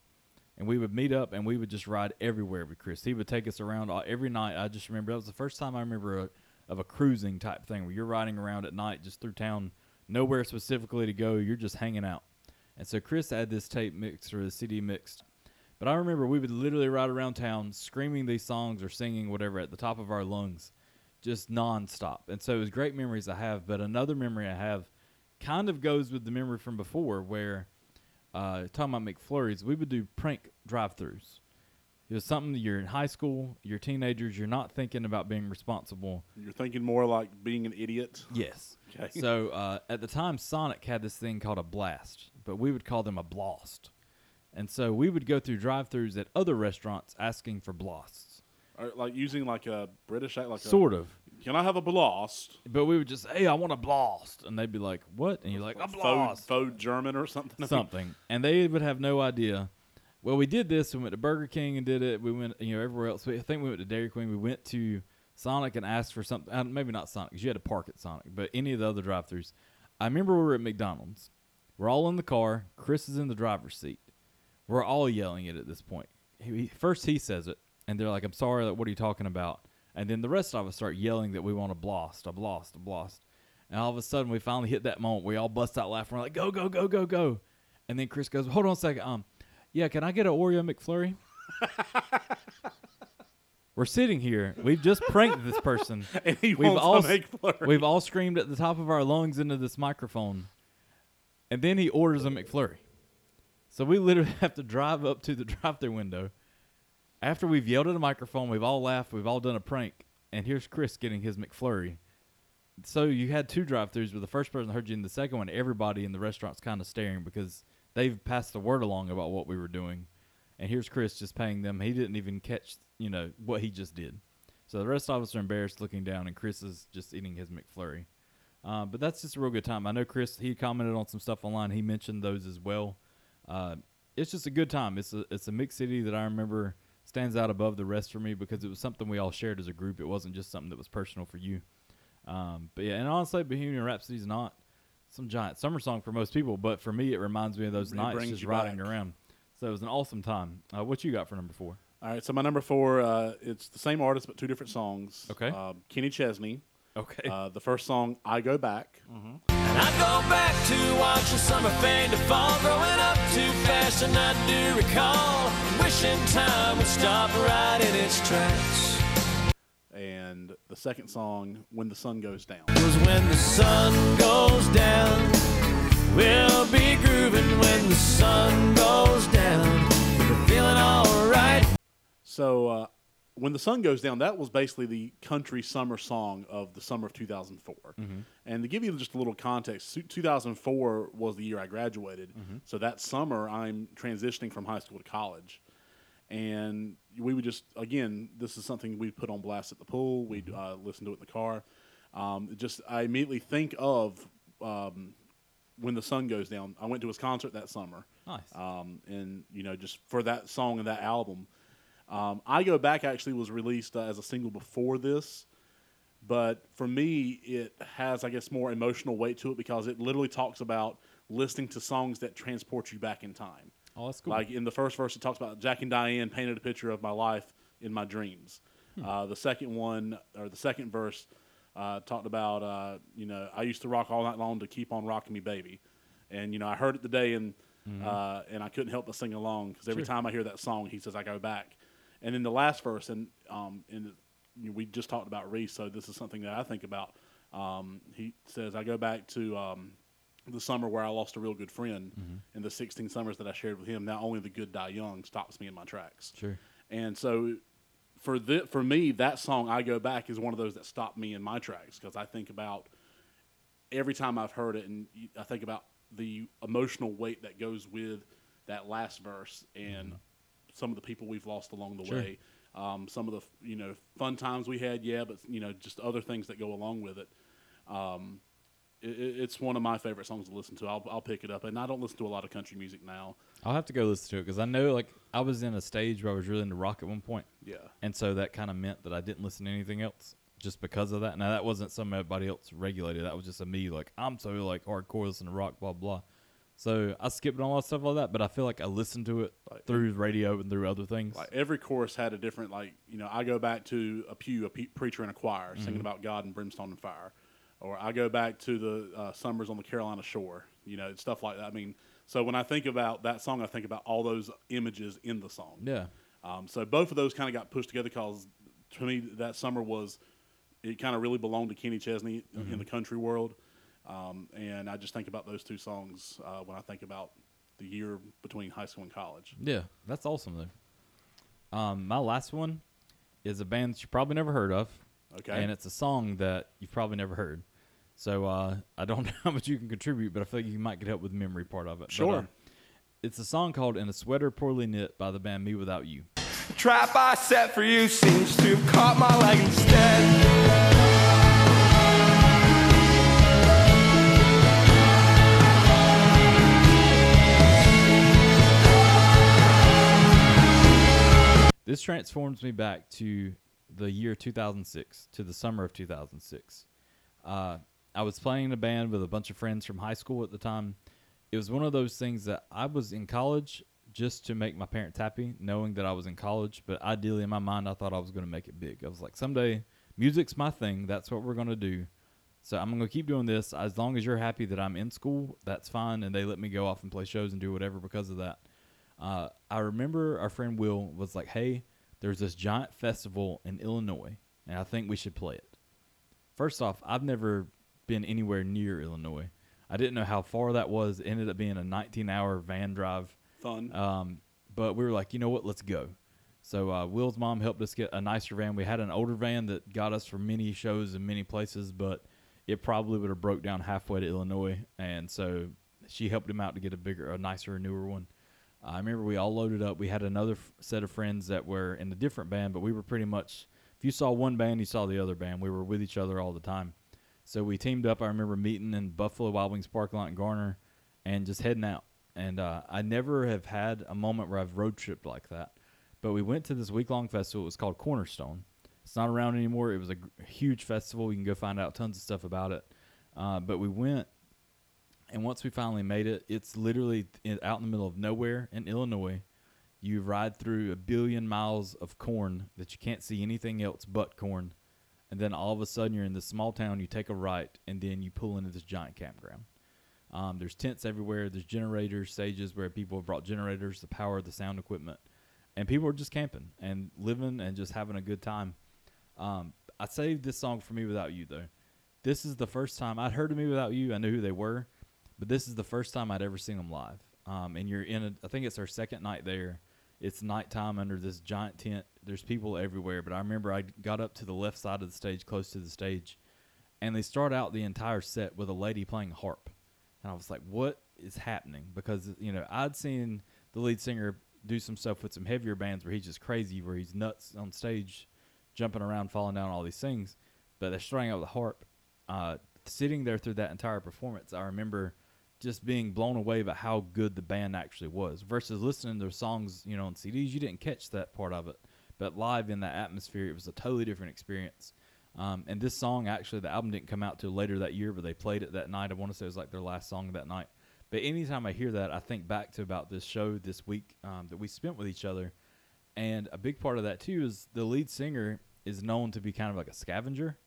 and we would meet up and we would just ride everywhere with Chris. He would take us around all, every night. I just remember that was the first time I remember a, of a cruising type thing where you're riding around at night just through town, nowhere specifically to go. You're just hanging out. And so Chris had this tape mixed or the CD mixed. But I remember we would literally ride around town screaming these songs or singing whatever at the top of our lungs, just nonstop. And so it was great memories I have. But another memory I have kind of goes with the memory from before where, uh, talking about McFlurries, we would do prank drive throughs. It was something that you're in high school, you're teenagers, you're not thinking about being responsible. You're thinking more like being an idiot. Yes. Okay. So uh, at the time, Sonic had this thing called a blast, but we would call them a blast. And so we would go through drive-throughs at other restaurants asking for blasts. Or like using like a British act, like Sort a, of. Can I have a blast? But we would just, hey, I want a blast. And they'd be like, what? And you're like, a Faux, blast. faux German or something. Something. And they would have no idea. Well, we did this. We went to Burger King and did it. We went, you know, everywhere else. We, I think we went to Dairy Queen. We went to Sonic and asked for something. Uh, maybe not Sonic, because you had to park at Sonic, but any of the other drive-throughs. I remember we were at McDonald's. We're all in the car. Chris is in the driver's seat. We're all yelling it at this point. He- first, he says it, and they're like, "I'm sorry. Like, what are you talking about?" And then the rest of us start yelling that we want a blast, a blast, a blast. And all of a sudden, we finally hit that moment. We all bust out laughing. We're like, "Go, go, go, go, go!" And then Chris goes, "Hold on a second. Um, yeah, can I get an Oreo McFlurry?" We're sitting here. We've just pranked this person. We've all McFlurry. we've all screamed at the top of our lungs into this microphone, and then he orders a McFlurry. So we literally have to drive up to the drive-through window. After we've yelled at a microphone, we've all laughed, we've all done a prank, and here's Chris getting his McFlurry. So you had two drive-throughs, but the first person heard you, and the second one, everybody in the restaurant's kind of staring because they've passed the word along about what we were doing. And here's Chris just paying them. He didn't even catch, you know, what he just did. So the rest of us are embarrassed looking down, and Chris is just eating his McFlurry. Uh, but that's just a real good time. I know Chris. He commented on some stuff online. He mentioned those as well. Uh, it's just a good time. It's a it's a mixed city that I remember stands out above the rest for me because it was something we all shared as a group. It wasn't just something that was personal for you. Um, but yeah, and honestly, Bohemian Rhapsody is not some giant summer song for most people, but for me, it reminds me of those It nights just riding back. around. So it was an awesome time. Uh, what you got for number four? All right, so my number four, uh, it's the same artist but two different songs. Okay. Um, Kenny Chesney. Okay. Uh, the first song, "I Go Back." And I go back to watch the summer fade to fall, growing up too fast, and I do recall wishing time would stop right in its tracks. And the second song, "When the Sun Goes Down." Cause when the sun goes down, we'll be grooving when the sun goes down. We're feeling alright. So, uh, when the sun goes down, that was basically the country summer song of the summer of 2004. And to give you just a little context, 2004 was the year I graduated. So that summer, I'm transitioning from high school to college. And we would just, again, this is something we put on blast at the pool. We'd uh, listen to it in the car. Um, just, I immediately think of um, when the sun goes down. I went to his concert that summer nice. um, and you know just for that song and that album. Um, I Go Back actually was released uh, as a single before this, but for me it has I guess more emotional weight to it because it literally talks about listening to songs that transport you back in time. oh, that's cool. Like in the first verse, it talks about Jack and Diane painted a picture of my life in my dreams. Hmm. Uh, the second one, or the second verse, uh, talked about uh, you know I used to rock all night long to keep on rocking me, baby, and you know I heard it today and uh, and I couldn't help but sing along because every Mm-hmm. Sure. time I hear that song, he says I go back, and then the last verse, and um, and you know, we just talked about Reese, so this is something that I think about. Um, he says I go back to. Um, the summer where I lost a real good friend, Mm-hmm. and the 16 summers that I shared with him. Now only the good die young stops me in my tracks. Sure. And so, for the, for me, that song "I Go Back" is one of those that stopped me in my tracks because I think about every time I've heard it, and I think about the emotional weight that goes with that last verse and some of the people we've lost along the Sure. way. Um, some of the you know fun times we had, yeah, but you know just other things that go along with it. Um, it, it- it's one of my favorite songs to listen to. I'll, I'll pick it up, and I don't listen to a lot of country music now. I'll have to go listen to it because I know, like, I was in a stage where I was really into rock at one point, Yeah, and so that kind of meant that I didn't listen to anything else just because of that. Now that wasn't somebody else regulated. That was just a me, like I'm so like hardcore listening to rock, blah blah. So I skipped on a lot of stuff like that, but I feel like I listened to it Like- through radio and through other things. like every chorus had a different like you know I go back to a pew, a pe- preacher in a choir singing about God and brimstone and fire, or I go back to the uh, summers on the Carolina shore, you know stuff like that. I mean, so when I think about that song, I think about all those images in the song. yeah, Um, so both of those kind of got pushed together because to me that summer was it kind of really belonged to Kenny Chesney in the country world, um, and I just think about those two songs uh, when I think about the year between high school and college. yeah, that's awesome though. Um, my last one is a band that you probably never heard of. Okay. and it's a song that you've probably never heard. So uh, I don't know how much you can contribute, but I feel like you might get help with the memory part of it. But, Sure. uh, it's a song called "In a Sweater Poorly Knit" by the band mewithoutYou. Trap I set for you seems to have caught my leg instead. This transforms me back to the year 2006, to the summer of 2006. Uh, I was playing in a band with a bunch of friends from high school at the time. It was one of those things that I was in college just to make my parents happy, knowing that I was in college. But ideally, in my mind, I thought I was going to make it big. I was like, someday, music's my thing. That's what we're going to do. So I'm going to keep doing this. As long as you're happy that I'm in school, that's fine. And they let me go off and play shows and do whatever because of that. Uh, I remember our friend Will was like, "Hey, there's this giant festival in Illinois, and I think we should play it." First off, I've never been anywhere near Illinois. I didn't know how far that was. It ended up being a 19-hour van drive. Fun. Um, but we were like, you know what? Let's go. So uh, Will's mom helped us get a nicer van. We had an older van that got us for many shows in many places, but it probably would have broke down halfway to Illinois, and so she helped him out to get a bigger, a nicer, newer one. I remember we all loaded up. We had another f- set of friends that were in a different band, but we were pretty much. If you saw one band, you saw the other band. We were with each other all the time. So we teamed up. I remember meeting in Buffalo Wild Wings parking lot in Garner, and just heading out. And uh, I never have had a moment where I've road tripped like that. But we went to this week long festival. It was called Cornerstone. It's not around anymore. It was a g- huge festival. You can go find out tons of stuff about it. Uh, but we went, and once we finally made it, it's literally out in the middle of nowhere in Illinois. You ride through a billion miles of corn that you can't see anything else but corn. And then all of a sudden, you're in this small town. You take a right, and then you pull into this giant campground. Um, there's tents everywhere. There's generators, stages where people have brought generators to power the sound equipment, and people are just camping and living and just having a good time. Um, I saved this song for mewithoutYou though. This is the first time I'd heard of mewithoutYou. I knew who they were, but this is the first time I'd ever seen them live. Um, and you're in a, I think it's our second night there. It's nighttime under this giant tent. There's people everywhere, but I remember I got up to the left side of the stage, close to the stage, and they start out the entire set with a lady playing harp. And I was like, what is happening? Because, you know, I'd seen the lead singer do some stuff with some heavier bands where he's just crazy, where he's nuts on stage, jumping around, falling down, all these things. But they're starting out with a harp. Uh, sitting there through that entire performance, I remember just being blown away by how good the band actually was versus listening to their songs, you know, on CDs. You didn't catch that part of it. But live in that atmosphere, it was a totally different experience. Um, and this song, actually, the album didn't come out till later that year, but they played it that night. I want to say it was like their last song that night. But anytime I hear that, I think back to about this show this week um, that we spent with each other. And a big part of that, too, is the lead singer is known to be kind of like a scavenger,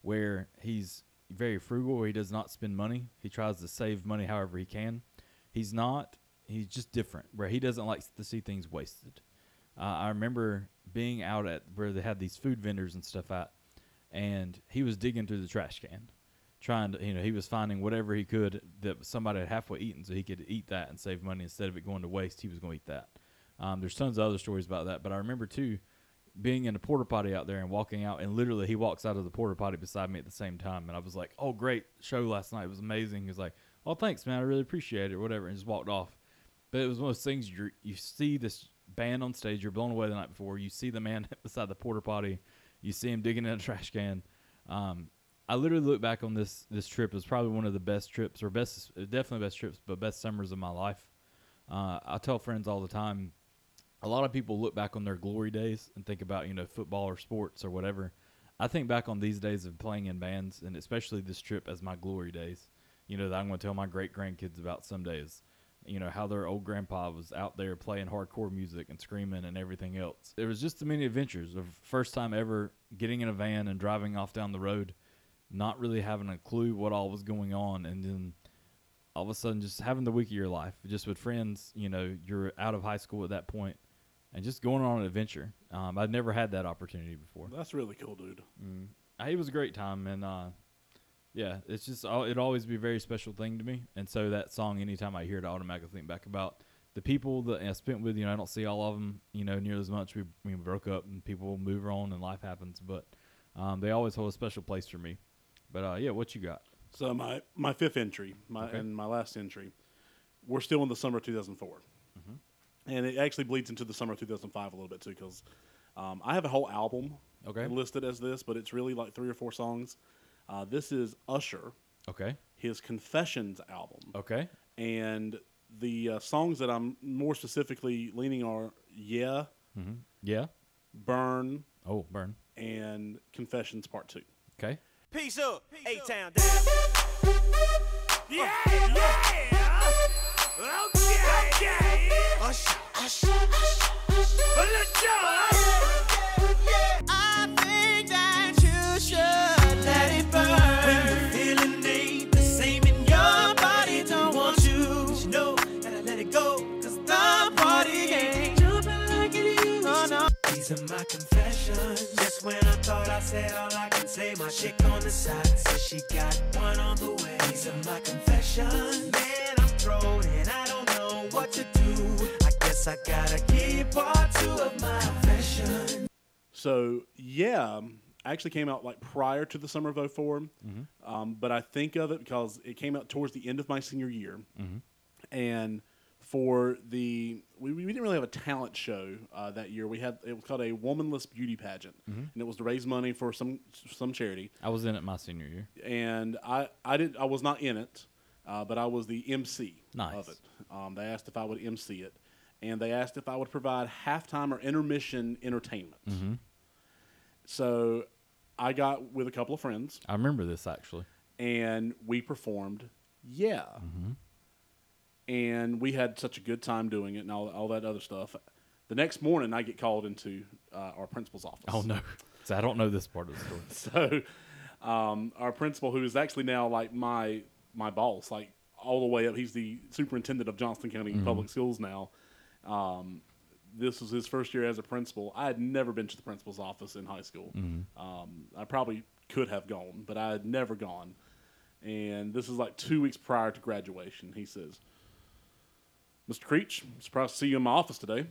where he's very frugal, he does not spend money. He tries to save money however he can. He's not, he's just different, where he doesn't like to see things wasted. Uh, I remember being out at where they had these food vendors and stuff at, and he was digging through the trash can, trying to, you know, he was finding whatever he could that somebody had halfway eaten, so he could eat that and save money instead of it going to waste. He was going to eat that. Um, there's tons of other stories about that, but I remember too being in a porta potty out there and walking out, and literally he walks out of the porta potty beside me at the same time, and I was like, "Oh, great show last night! It was amazing." He was like, "Oh, thanks, man. I really appreciate it," or whatever, and just walked off. But it was one of those things you you see this band on stage, you're blown away the night before. You see the man beside the porta potty, you see him digging in a trash can. Um, I literally look back on this this trip as probably one of the best trips, or best definitely best trips, but best summers of my life. Uh, I tell friends all the time. A lot of people look back on their glory days and think about you know football or sports or whatever. I think back on these days of playing in bands and especially this trip as my glory days. You know that I'm going to tell my great grandkids about some days you know how their old grandpa was out there playing hardcore music and screaming and everything else. There was just too many adventures of first time ever getting in a van and driving off down the road, not really having a clue what all was going on, and then all of a sudden just having the week of your life, just with friends. You know, you're out of high school at that point, and just going on an adventure. Um, I'd never had that opportunity before. That's really cool, dude. Uh, It was a great time, and uh, yeah, it's just it always be a very special thing to me. And so that song, anytime I hear it, I automatically think back about the people that I spent with. You know, I don't see all of them, you know, near as much. We, we broke up, and people move on, and life happens. But um, they always hold a special place for me. But uh, yeah, what you got? So my my fifth entry, my Okay. and my last entry, we're still in the summer of 2004, and it actually bleeds into the summer of 2005 a little bit too, because um, I have a whole album Okay. listed as this, but it's really like three or four songs. Uh, this is Usher, Okay. his Confessions album, Okay. and the uh, songs that I'm more specifically leaning are Yeah, Yeah. Burn, Oh, burn. and Confessions Part Two. Okay. Peace up, A Town down. Yeah, yeah. Okay, okay. Usher, Let's go. I think that you should let it burn. When feeling the same your body don't want you, you know gotta let it go. 'Cause the party ain't jumping like it used oh. These are my confessions. Just when I thought I said all I can say, my chick on the side says she got one on the way. These are my confessions. Man, I'm thrown and I don't know what to do. I guess I gotta keep part two of my confession. So yeah, actually came out like prior to the summer of 4 um, but I think of it because it came out towards the end of my senior year, and for the we, we didn't really have a talent show uh, that year. We had it was called a womanless beauty pageant, and it was to raise money for some some charity. I was in it my senior year. And I I did I was not in it, uh, but I was the MC Nice. of it. Um, they asked if I would MC it, and they asked if I would provide halftime or intermission entertainment. So I got with a couple of friends. I remember this actually. and we performed yeah. And we had such a good time doing it and all, all that other stuff. The next morning i get called into uh, our principal's office. Oh no, so I don't know this part of the story. so um, our principal who is actually now like my my boss like all the way up he's the superintendent of johnston county public schools now um, this was his first year as a principal. I had never been to the principal's office in high school. Um, i probably could have gone but i had never gone. And this is like two weeks prior to graduation. He says mr creech surprised to see you in my office today.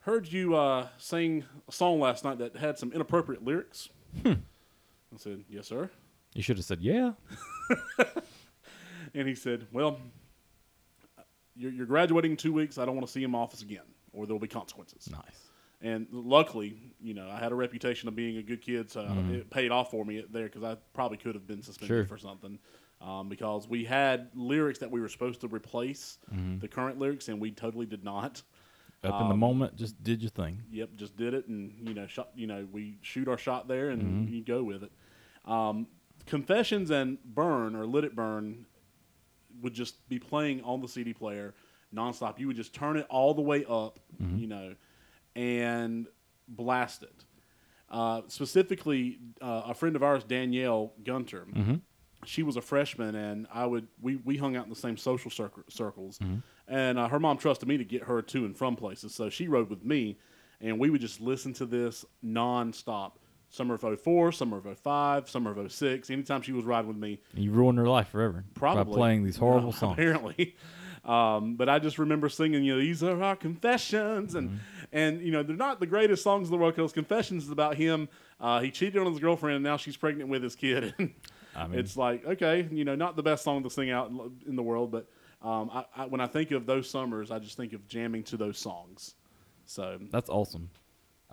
Heard you uh, sing a song last night that had some inappropriate lyrics. I said, Yes, sir. You should have said yeah. And he said, Well, you're, you're graduating in two weeks. I don't want to see him in office again, or there will be consequences. Nice. And luckily, you know, I had a reputation of being a good kid, so it paid off for me there because I probably could have been suspended Sure. for something. Um, because we had lyrics that we were supposed to replace the current lyrics, and we totally did not. Up in the moment, just did your thing. Yep, just did it, and you know, shot. You know, we shoot our shot there, and you go with it. Um, Confessions and Burn or Let It Burn would just be playing on the CD player nonstop. You would just turn it all the way up, you know, and blast it. Uh, specifically, uh, a friend of ours, Danielle Gunter, she was a freshman, and I would we, we hung out in the same social circ- circles, and uh, her mom trusted me to get her to and from places, so she rode with me, and we would just listen to this nonstop. Summer of 04, summer of 05, summer of 06. Anytime she was riding with me, You ruined her life forever probably by playing these horrible Uh, songs. Apparently, um, but I just remember singing, you know, these are our confessions, and Mm-hmm. and you know they're not the greatest songs in the world because confessions is about him. Uh, he cheated on his girlfriend, and now she's pregnant with his kid. I mean- it's like okay, you know, not the best song to sing out in- in the world, but um, I, I, when I think of those summers, I just think of jamming to those songs. So That's awesome.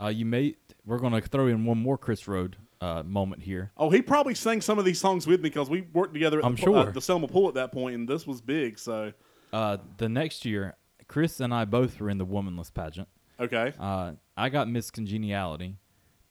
Uh, you may. We're gonna throw in one more Chris Road uh, moment here. Oh, he probably sang some of these songs with me because we worked together at I'm the, sure. uh, the Selma Pool at that point, and this was big. So, Uh, the next year, Chris and I both were in the womanless pageant. okay. Uh, I got Miss Congeniality,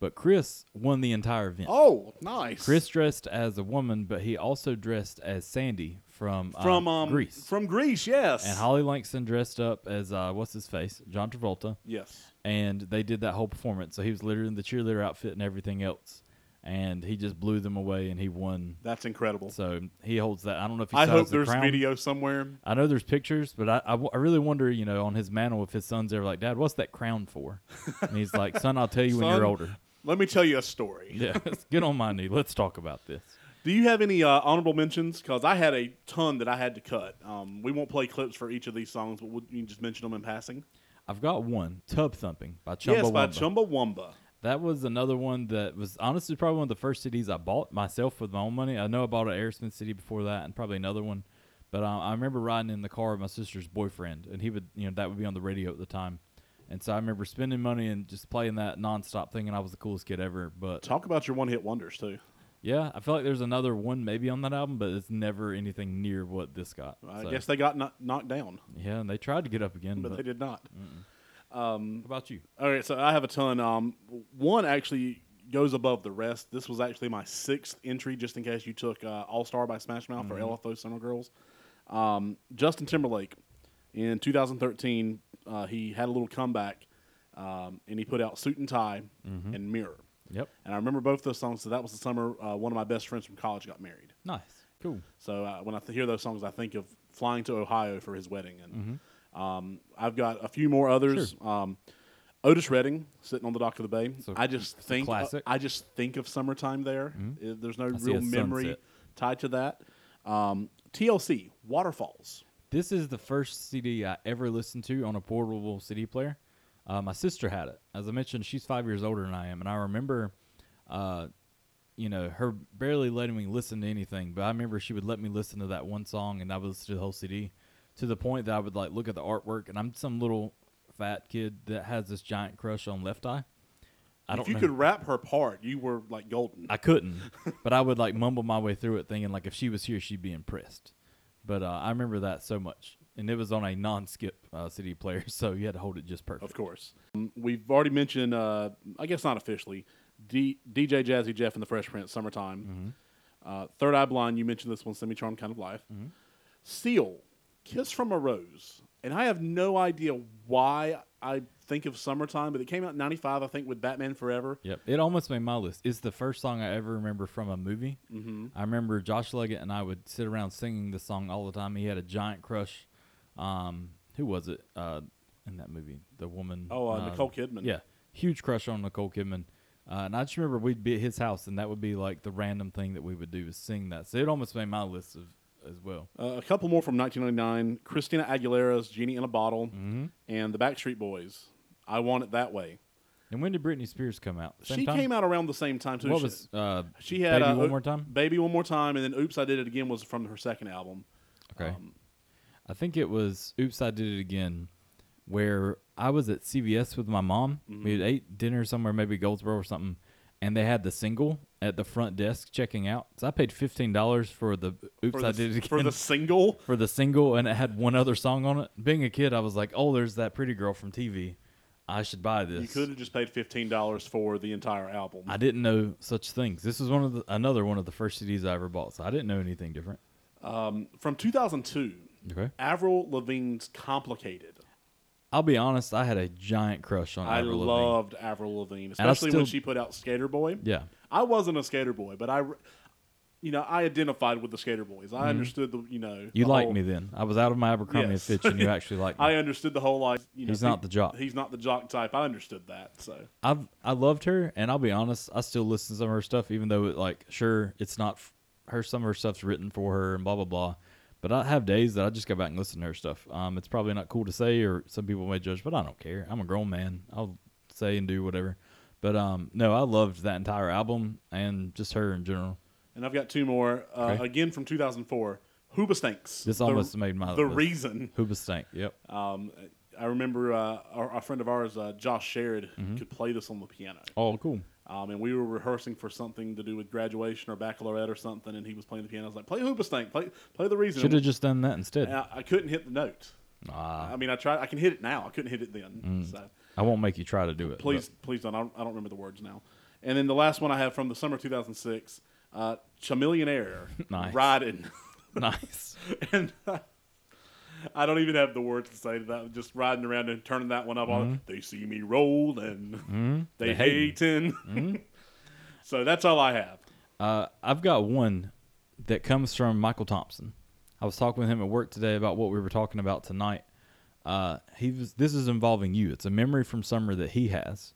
but Chris won the entire event. oh, nice. Chris dressed as a woman, but he also dressed as Sandy from uh, from um, Grease. From Grease, yes. and Holly Langston dressed up as uh, what's his face, John Travolta, yes. and they did that whole performance. So he was literally in the cheerleader outfit and everything else, and he just blew them away, and he won. That's incredible. So he holds that. I don't know if he I hope the there's crown. video somewhere. I know there's pictures, but I, I, w- I really wonder, you know, on his mantle if his son's ever like, Dad, what's that crown for? And he's like, Son, I'll tell you when you're older. Let me tell you a story. Yeah, get on my knee. Let's talk about this. Do you have any uh, honorable mentions? Because I had a ton that I had to cut. Um, we won't play clips for each of these songs, but would you just mention them in passing? I've got one, Tub Thumping by Chumbawamba. yes, by Chumbawamba. That was another one that was honestly probably one of the first CDs I bought myself with my own money. I know I bought an Aerosmith CD before that, and probably another one. But I remember riding in the car with my sister's boyfriend, and he would, you know, that would be on the radio at the time. And so I remember spending money and just playing that nonstop, thinking I was the coolest kid ever. But Talk about your one hit wonders, too. Yeah, I feel like there's another one maybe on that album, but it's never anything near what this got. I So, guess they got kno- knocked down, yeah, and they tried to get up again. but But, they did not. What about you? All right, so I have a ton. Um, one actually goes above the rest. This was actually my sixth entry, just in case you took uh, All Star by Smash Mouth for LFO Summer Girls. Um, Justin Timberlake in 2013, uh, he had a little comeback, um, and he put out Suit and Tie and Mirror. Yep. And I remember both those songs. So that was the summer uh, one of my best friends from college got married. Nice. Cool. So uh, when I th- hear those songs, I think of flying to Ohio for his wedding. And um, I've got a few more others. Um, Otis Redding sitting on the dock of the bay. So I just think classic. I just think of summertime there. Uh, There's no see real memory sunset. tied to that. Um, TLC Waterfalls. This is the first CD I ever listened to on a portable CD player. Uh, my sister had it. As I mentioned, she's five years older than I am, and I remember, uh, you know, her barely letting me listen to anything. But I remember she would let me listen to that one song, and I would listen to the whole CD. to the point that I would like look at the artwork, and I'm some little fat kid that has this giant crush on Left Eye. I don't if you know. could rap her part, you were like golden. I couldn't, but I would like mumble my way through it, thinking like if she was here, she'd be impressed. But uh, I remember that so much, and it was on a non-skip uh, CD player, so you had to hold it just perfect. Of course. Um, We've already mentioned, uh, I guess not officially, D- DJ Jazzy Jeff and the Fresh Prince, Summertime. Uh, Third Eye Blind, you mentioned this one, Semi Charmed Kind of Life. Seal, Kiss from a Rose. And I have no idea why I think of Summertime, but it came out in 95, I think, with Batman Forever. Yep, it almost made my list. It's the first song I ever remember from a movie. Mm-hmm. I remember Josh Leggett and I would sit around singing the song all the time. He had a giant crush. Um, who was it uh, in that movie? The woman. Oh, uh, Nicole Kidman. Yeah, huge crush on Nicole Kidman. Uh, and I just remember we'd be at his house, and that would be like the random thing that we would do is sing that. So it almost made my list of, as well. Uh, a couple more from 1999 Christina Aguilera's Genie in a Bottle Mm-hmm. and the Backstreet Boys. I Want It That Way. And when did Britney Spears come out? Same she time? came out around the same time, too. What She- was uh, She had Baby uh, one more time? Baby One More Time, and then Oops, I Did It Again was from her second album. Okay. Um, I think it was Oops, I Did It Again, where I was at CVS with my mom. Mm-hmm. We had ate dinner somewhere, maybe Goldsboro or something, and they had the single at the front desk checking out. So I paid fifteen dollars for the Oops, For I the, Did It Again for the single, for the single, and it had one other song on it. Being a kid, I was like, "Oh, there's that pretty girl from TV. I should buy this." you could have just paid fifteen dollars for the entire album. I didn't know such things. This was one of the another one of the first CDs I ever bought, so I didn't know anything different. Um, From 2002, Okay. Avril Lavigne's "Complicated." I'll be honest, I had a giant crush on I Avril Lavigne. loved Avril Lavigne, especially when she put out Skater Boy. Yeah. I wasn't a Skater Boy, but I, you know, I identified with the Skater Boys. I understood the, you know, Mm-hmm. You the liked whole- me then. I was out of my Abercrombie Yes. and Fitch, and you actually liked me. I understood the whole like. You know, He's not the jock. He's not the jock type. I understood that. So I've I loved her, and I'll be honest, I still listen to some of her stuff, even though it like sure it's not f- her. Some of her stuff's written for her and blah blah blah. But I have days that I just go back and listen to her stuff. Um, it's probably not cool to say, or some people may judge, but I don't care. I'm a grown man. I'll say and do whatever. But um, no, I loved that entire album and just her in general. And I've got two more. Uh, Okay. Again from 2004. Hoobastanks. This The- almost made my The list. reason. Hoobastank. Yep. Um, I remember uh, our, a friend of ours, uh, Josh Sherrod, Mm-hmm. could play this on the piano. Oh, cool. Um, and we were rehearsing for something to do with graduation or baccalaureate or something, and he was playing the piano. I was like, "Play Hoobastank, play, play the reason." Should have just done that instead. I, I couldn't hit the note. Ah, I mean, I tried. I can hit it now. I couldn't hit it then. So I won't make you try to do it. please, please don't. I don't, I don't remember the words now. And then the last one I have from the summer 2006, uh, Chamillionaire, Nice. riding, nice. and I don't even have the words to say to that. Just riding around and turning that one up on. They see me rolling, they, They hating. hating. so that's all I have. Uh, I've got one that comes from Michael Thompson. I was talking with him at work today about what we were talking about tonight. Uh, he was. This is involving you. It's a memory from summer that he has.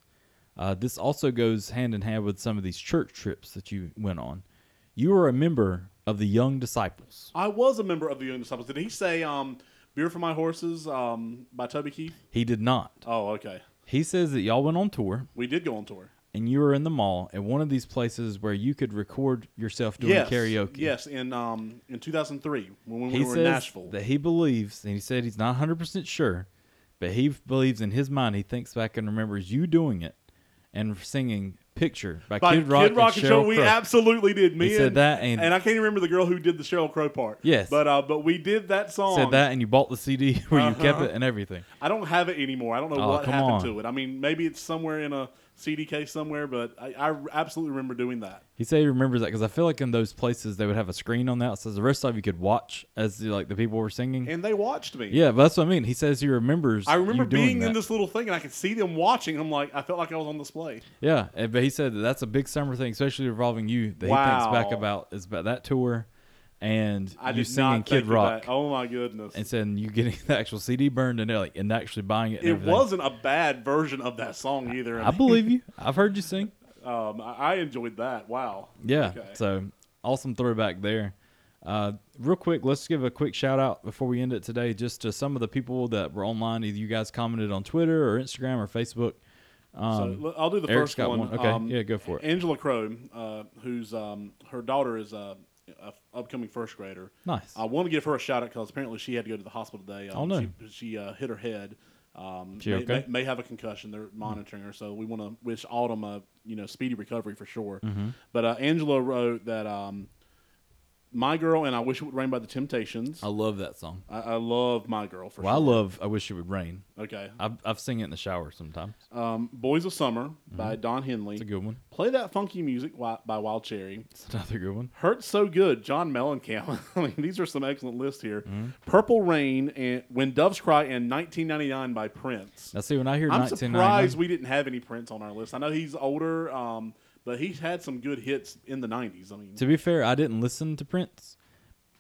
Uh, this also goes hand in hand with some of these church trips that you went on. You were a member of the Young Disciples. I was a member of the Young Disciples. Did he say um, "Beer for My Horses" um, by Toby Keith? He did not. Oh, okay. He says that y'all went on tour We did go on tour. and you were in the mall at one of these places where you could record yourself doing yes, karaoke. Yes, in um, in 2003 when we he were says in Nashville. that he believes, and he said he's not 100% sure, but he believes in his mind, he thinks back and remembers you doing it and singing Picture by, By Kid Rock, Kid Rock and and Show, Sheryl we Crow. absolutely did. Me He said that and- I can't even remember the girl who did the Sheryl Crow part. Yes. but uh, but we did that song. said that, and you bought the CD where you kept Uh-huh. it and everything. I don't have it anymore. I don't know Oh, what happened on. to it. I mean, maybe it's somewhere in a CD case somewhere, but I, I absolutely remember doing that. He said he remembers that because I feel like in those places they would have a screen on the outside. The rest of you could watch as the, like the people were singing. And they watched me. yeah, but that's what I mean. He says he remembers. I remember being in this little thing, and I could see them watching. I'm like, I felt like I was on display. Yeah, eh, but he said that that's a big summer thing, especially involving you. That he thinks back about is about that tour, and I you singing Kid Rock. Oh my goodness! and saying you getting the actual CD burned and like and actually buying it. It everything. wasn't a bad version of that song either. I believe you. I've heard you sing. Um, I, I enjoyed that. Wow. Yeah. Okay. So awesome throwback there. Uh, real quick, let's give a quick shout out before we end it today, just to some of the people that were online. Either you guys commented on Twitter or Instagram or Facebook. Um, so I'll do the Eric's first one. one. Okay. Um, Yeah, go for it. Angela Crow, uh, who's um, her daughter is uh, a upcoming first grader. Nice. I want to give her a shout out because apparently she had to go to the hospital today. Um, Oh, no. She, she uh, hit her head. Um, She may, okay? may, may have a concussion. They're monitoring her, so we want to wish Autumn a you know speedy recovery for sure. Mm-hmm. But uh, Angela wrote that um, "My Girl" and "I Wish It Would Rain" by the Temptations. I love that song. I, I love "My Girl" for Well, I love I Wish It Would Rain. Okay. I've, I've sing it in the shower sometimes. Um, "Boys of Summer" by Don Henley. It's a good one. Play that funky music wi- by Wild Cherry. It's another good one. Hurts so good, John Mellencamp. I mean, these are some excellent lists here. Mm-hmm. Purple Rain and When Doves Cry and 1999 by Prince. Now, see, when I hear I'm 1999, surprised we didn't have any Prince on our list. I know he's older, um, but he's had some good hits in the 90s. I mean, to be fair, I didn't listen to Prince,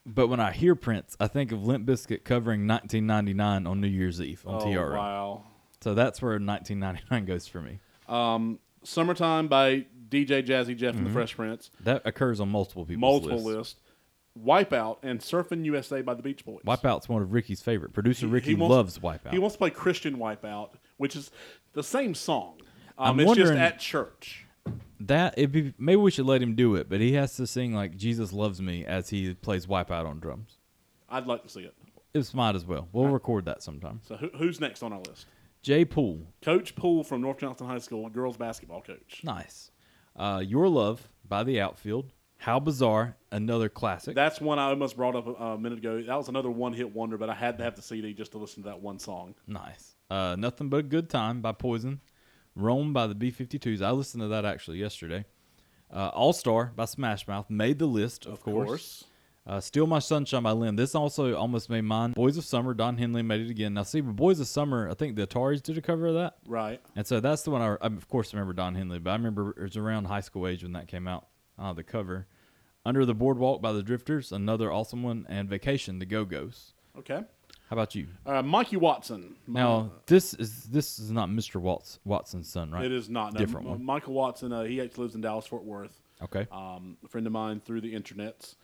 but when I hear Prince, I think of Limp Bizkit covering 1999 on New Year's Eve on oh, TRL. wow. So that's where 1999 goes for me. Summertime by DJ Jazzy Jeff Mm-hmm. and the Fresh Prince. That occurs on multiple people's Multiple lists. lists. Wipeout and Surfing USA by the Beach Boys. Wipeout's one of Ricky's favorite. Producer He- Ricky he wants- loves Wipeout. He wants to play Christian Wipeout, which is the same song. I'm Um, it's just at church. That it'd be maybe we should let him do it, but he has to sing like Jesus loves me as he plays Wipeout on drums. I'd like to see it. It's might as well. We'll record that sometime. So who, who's next on our list? Jay Poole, Coach Poole from North Johnston High School, girls basketball coach. nice. Uh, Your Love by the Outfield. How bizarre, another classic. That's one I almost brought up a, a minute ago. That was another one-hit wonder, but I had to have the CD just to listen to that one song. Nice. Uh, Nothing But a Good Time by Poison. Rome by the B 52s. I listened to that actually yesterday. Uh, All Star by Smash Mouth made the list, of, Of course. course. Uh, Steal My Sunshine by Len. This also almost made mine. Boys of Summer, Don Henley made it again. Now, see, but Boys of Summer, I think the Ataris did a cover of that. Right. And so that's the one I, I of course, remember Don Henley, but I remember it was around high school age when that came out. Uh, the cover. Under the Boardwalk by the Drifters, another awesome one. And Vacation, the Go Go's. Okay. How about you? Uh, Mikey Watson. Now, this is this is not Mr. Watts, Watson's son, right? It is not. No, Different M- one. Michael Watson, uh, he actually lives in Dallas, Fort Worth. Okay. Um, a friend of mine through the internets.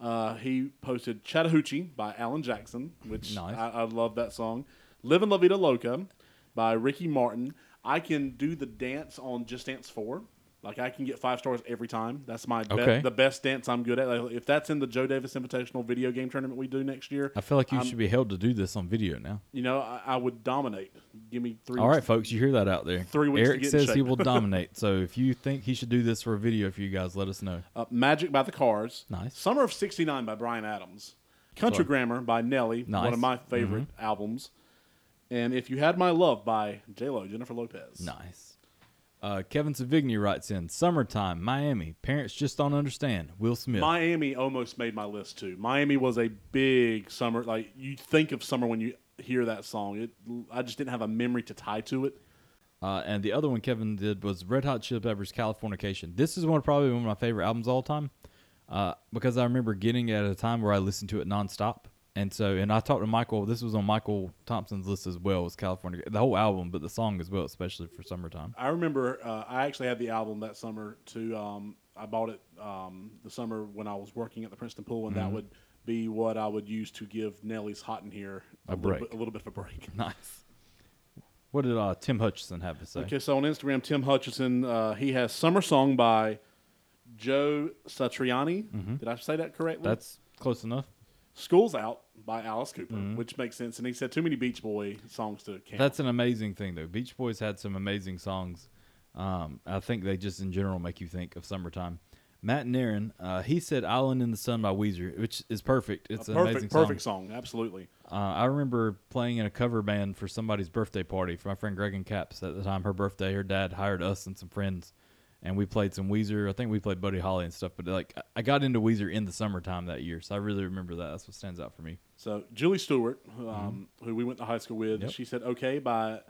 Uh, he posted Chattahoochee by Alan Jackson, which Nice. I, I love that song. Livin' La Vida Loca by Ricky Martin. I can do the dance on Just Dance 4. Like, I can get five stars every time. That's my be- Okay. the best dance I'm good at. Like, if that's in the Joe Davis Invitational video game tournament we do next year, I feel like you should be held to do this on video now. you know, I, I would dominate. Give me three. All right, folks, you hear that out there? Three weeks to Eric get in says he shape. will dominate. So if you think he should do this for a video for you guys, let us know. Uh, Magic by the Cars. Nice. Summer of '69 by Bryan Adams. Country. Grammar by Nelly, one Nice. Mm-hmm. of my favorite albums. And If You Had My Love by J Lo, Jennifer Lopez. Nice. Uh, Kevin Savigny writes in Summertime, Miami. Parents just don't understand. Will Smith. Miami almost made my list too. Miami was a big summer. Like you think of summer when you hear that song. It, I just didn't have a memory to tie to it. Uh, and the other one Kevin did was Red Hot Chili Peppers Californication. This is one probably one of my favorite albums of all time uh, because I remember getting it at a time where I listened to it nonstop. And so, and I talked to Michael. This was on Michael Thompson's list as well as California, the whole album, but the song as well, especially for summertime. I remember uh, I actually had the album that summer too. Um, I bought it um, the summer when I was working at the Princeton Pool, and that Mm-hmm. would be what I would use to give Nelly's "Hot in Here" A little break. bit, a little bit of a break. Nice. What did uh, Tim Hutchison have to say? Okay, so on Instagram, Tim Hutchison, uh, he has "Summer Song" by Joe Satriani. Did I say that correctly? Mm-hmm. That's close enough. "School's Out" by Alice Cooper, which makes sense. And he said too many Beach Boy songs to count. That's an amazing thing, though. Beach Boys had some amazing songs. Um, I think they just in general make you think of summertime. Matt Nairn, uh, he said "Island in the Sun" by Weezer, which is perfect. It's an amazing perfect, song. perfect song. Absolutely. Uh, I remember playing in a cover band for somebody's birthday party for my friend Greg and Caps at the time. Her birthday, her dad hired us and some friends, and we played some Weezer. I think we played Buddy Holly and stuff. But like, I- got into Weezer in the summertime that year, so I really remember that. That's what stands out for me. So Julie Stewart, um, who we went to high school with, Mm-hmm. Yep. she said "Okay" by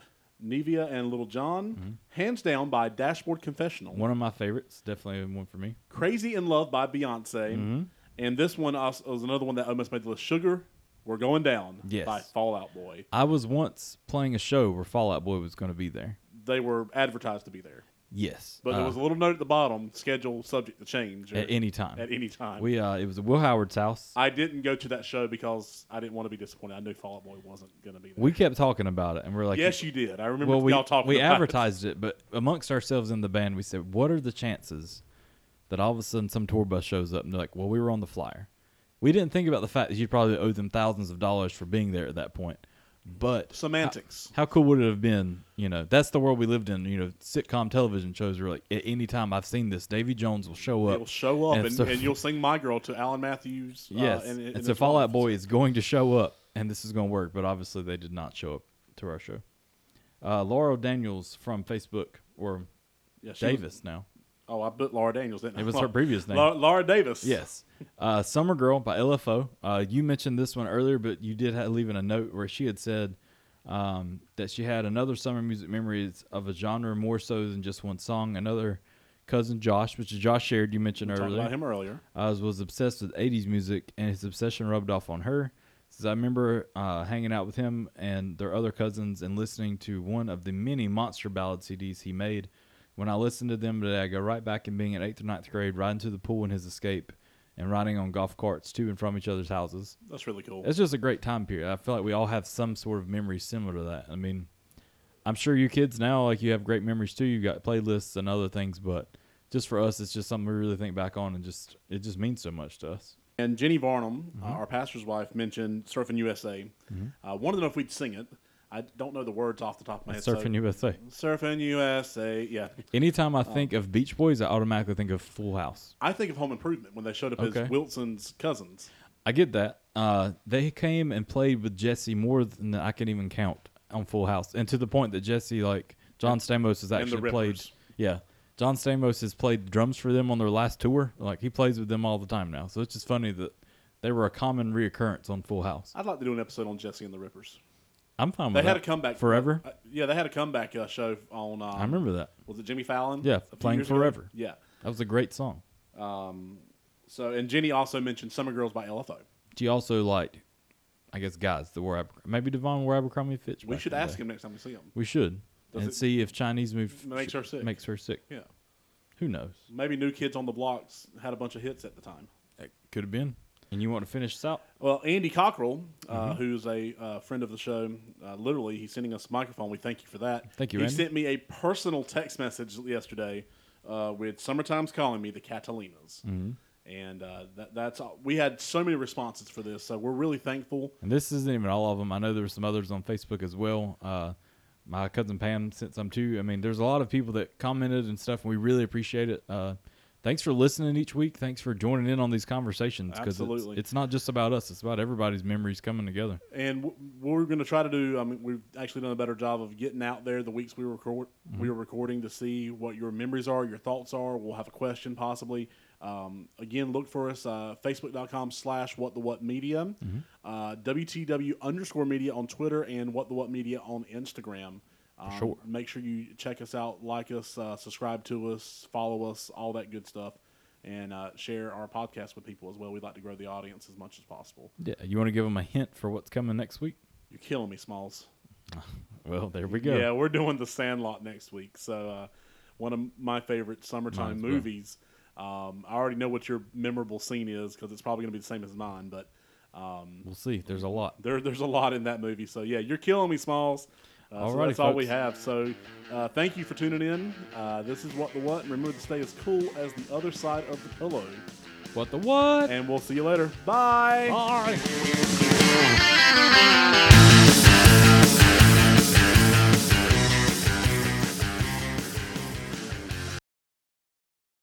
Nivea and Lil Jon, hands down by Dashboard Confessional, Mm-hmm. One of my favorites, definitely one for me. "Crazy in Love" by Beyonce, Mm-hmm. and this one was another one that almost made the list. "Sugar, We're Going Down" Yes. by Fallout Boy. I was once playing a show where Fallout Boy was going to be there. They were advertised to be there, Yes, but there uh, was a little note at the bottom: schedule subject to change at any time. At any time. We uh, it was Will Howard's house. I didn't go to that show because I didn't want to be disappointed. I knew Fallout Boy wasn't going to be there. we kept talking about it, and we're like, yes, you did. I remember well, we y'all talking. we about it. We advertised it, but amongst ourselves in the band, we said, what are the chances that all of a sudden some tour bus shows up and they're like, "Well, we were on the flyer." We didn't think about the fact that you'd probably owe them thousands of dollars for being there at that point. But Semantics. how cool would it have been? You know, that's the world we lived in. You know, sitcom television shows were like, at any time I've seen this, Davy Jones will show up. It will show up, and, so- and you'll sing "My Girl" to Alan Matthews. uh, yes, and, and, and so his Fall Out. Boy is going to show up, and this is going to work. But obviously, they did not show up to our show. Uh, Laura Daniels from Facebook, or Yeah, she was- Davis now. Oh, I put Laura Daniels. Didn't I? It was her previous name. Laura, Laura Davis. Yes. Uh, Summer Girl by LFO. Uh, you mentioned this one earlier, but you did have, leave in a note where she had said um, that she had another summer music memories of a genre more so than just one song. Another cousin, Josh, which is Josh Sherrod, you mentioned earlier, about him earlier. uh, was obsessed with 80s music, and his obsession rubbed off on her. Says, I remember uh, hanging out with him and their other cousins and listening to one of the many monster ballad CDs he made. When I listened to them today, I go right back in being in 8th or ninth grade, riding to the pool in his escape, and riding on golf carts to and from each other's houses. That's really cool. It's just a great time period. I feel like we all have some sort of memory similar to that. I mean, I'm sure you kids now, like you have great memories too. You got playlists and other things, but just for us, it's just something we really think back on, and just it just means so much to us. And Jenny Varnum, Mm-hmm. uh, our pastor's wife, mentioned Surfing USA. Uh, wanted to know if we'd sing it. I don't know the words off the top of my head. so- Surfing USA. Surfing USA. Yeah. Anytime. I think of Beach Boys, I automatically think of Full House. I think of Home Improvement when they showed up Okay. as Wilson's cousins. I get that. Uh, they came and played with Jesse more than I can even count on Full House, and to the point that Jesse, like John Stamos, has actually played. Yeah, John Stamos has played drums for them on their last tour. Like he plays with them all the time now. So it's just funny that they were a common reoccurrence on Full House. I'd like to do an episode on Jesse and the Rippers. I'm fine They with had that. a comeback forever. Uh, yeah, they had a comeback uh, show on. Um, I remember that. Was it Jimmy Fallon? Yeah, a few playing years ago? Forever. Yeah. That was a great song. So, and Jenny also mentioned "Summer Girls" by LFO. She also liked, I guess, guys that wore maybe Devon wore Abercrombie and Fitch. We back should in the ask day. him next time we see him. We should and it- see if Chinese move Makes her sick. Makes her sick. Yeah. Who knows? Maybe New Kids on the Blocks had a bunch of hits at the time. It could have been. And you want to finish this out? Well, Andy Cockrell, uh, Mm-hmm. who's a uh, friend of the show, uh, literally, he's sending us a microphone. We thank you for that. Thank you, He Andy. sent me a personal text message yesterday uh, with "Summertime's calling me," the Catalinas, Mm-hmm. and uh, that, that's all. we had so many responses for this, so we're really thankful. And this isn't even all of them. I know there were some others on Facebook as well. Uh, my cousin Pam sent some too. I mean, there's a lot of people that commented and stuff, and we really appreciate it. Thanks for listening each week. Thanks for joining in on these conversations because it's, Absolutely. it's not just about us; it's about everybody's memories coming together. And w- we're going to try to do. I mean, we've actually done a better job of getting out there the weeks we record. We were recording to see what your memories are, your thoughts are. We'll have a question possibly. Um, again, look for us uh, facebook.com slash what the what media, uh, WTW underscore media on Twitter, and what the what media on Instagram. Um, sure. Make sure you check us out, like us, uh, subscribe to us, follow us, all that good stuff, and uh, share our podcast with people as well. We'd like to grow the audience as much as possible. Yeah, you want to give them a hint for what's coming next week? You're killing me, Smalls. Well, there we go. Yeah, we're doing The Sandlot next week. So, uh, one of my favorite summertime well. movies. Um, I already know what your memorable scene is because it's probably going to be the same as mine. But We'll see. There's a lot. there, there's a lot in that movie. So, yeah, you're killing me, Smalls. Uh, so Alrighty, that's all we have. So, uh, thank you for tuning in. Uh, this is What the What. And remember to stay as cool as the other side of the pillow. What the what? And we'll see you later. Bye. All right.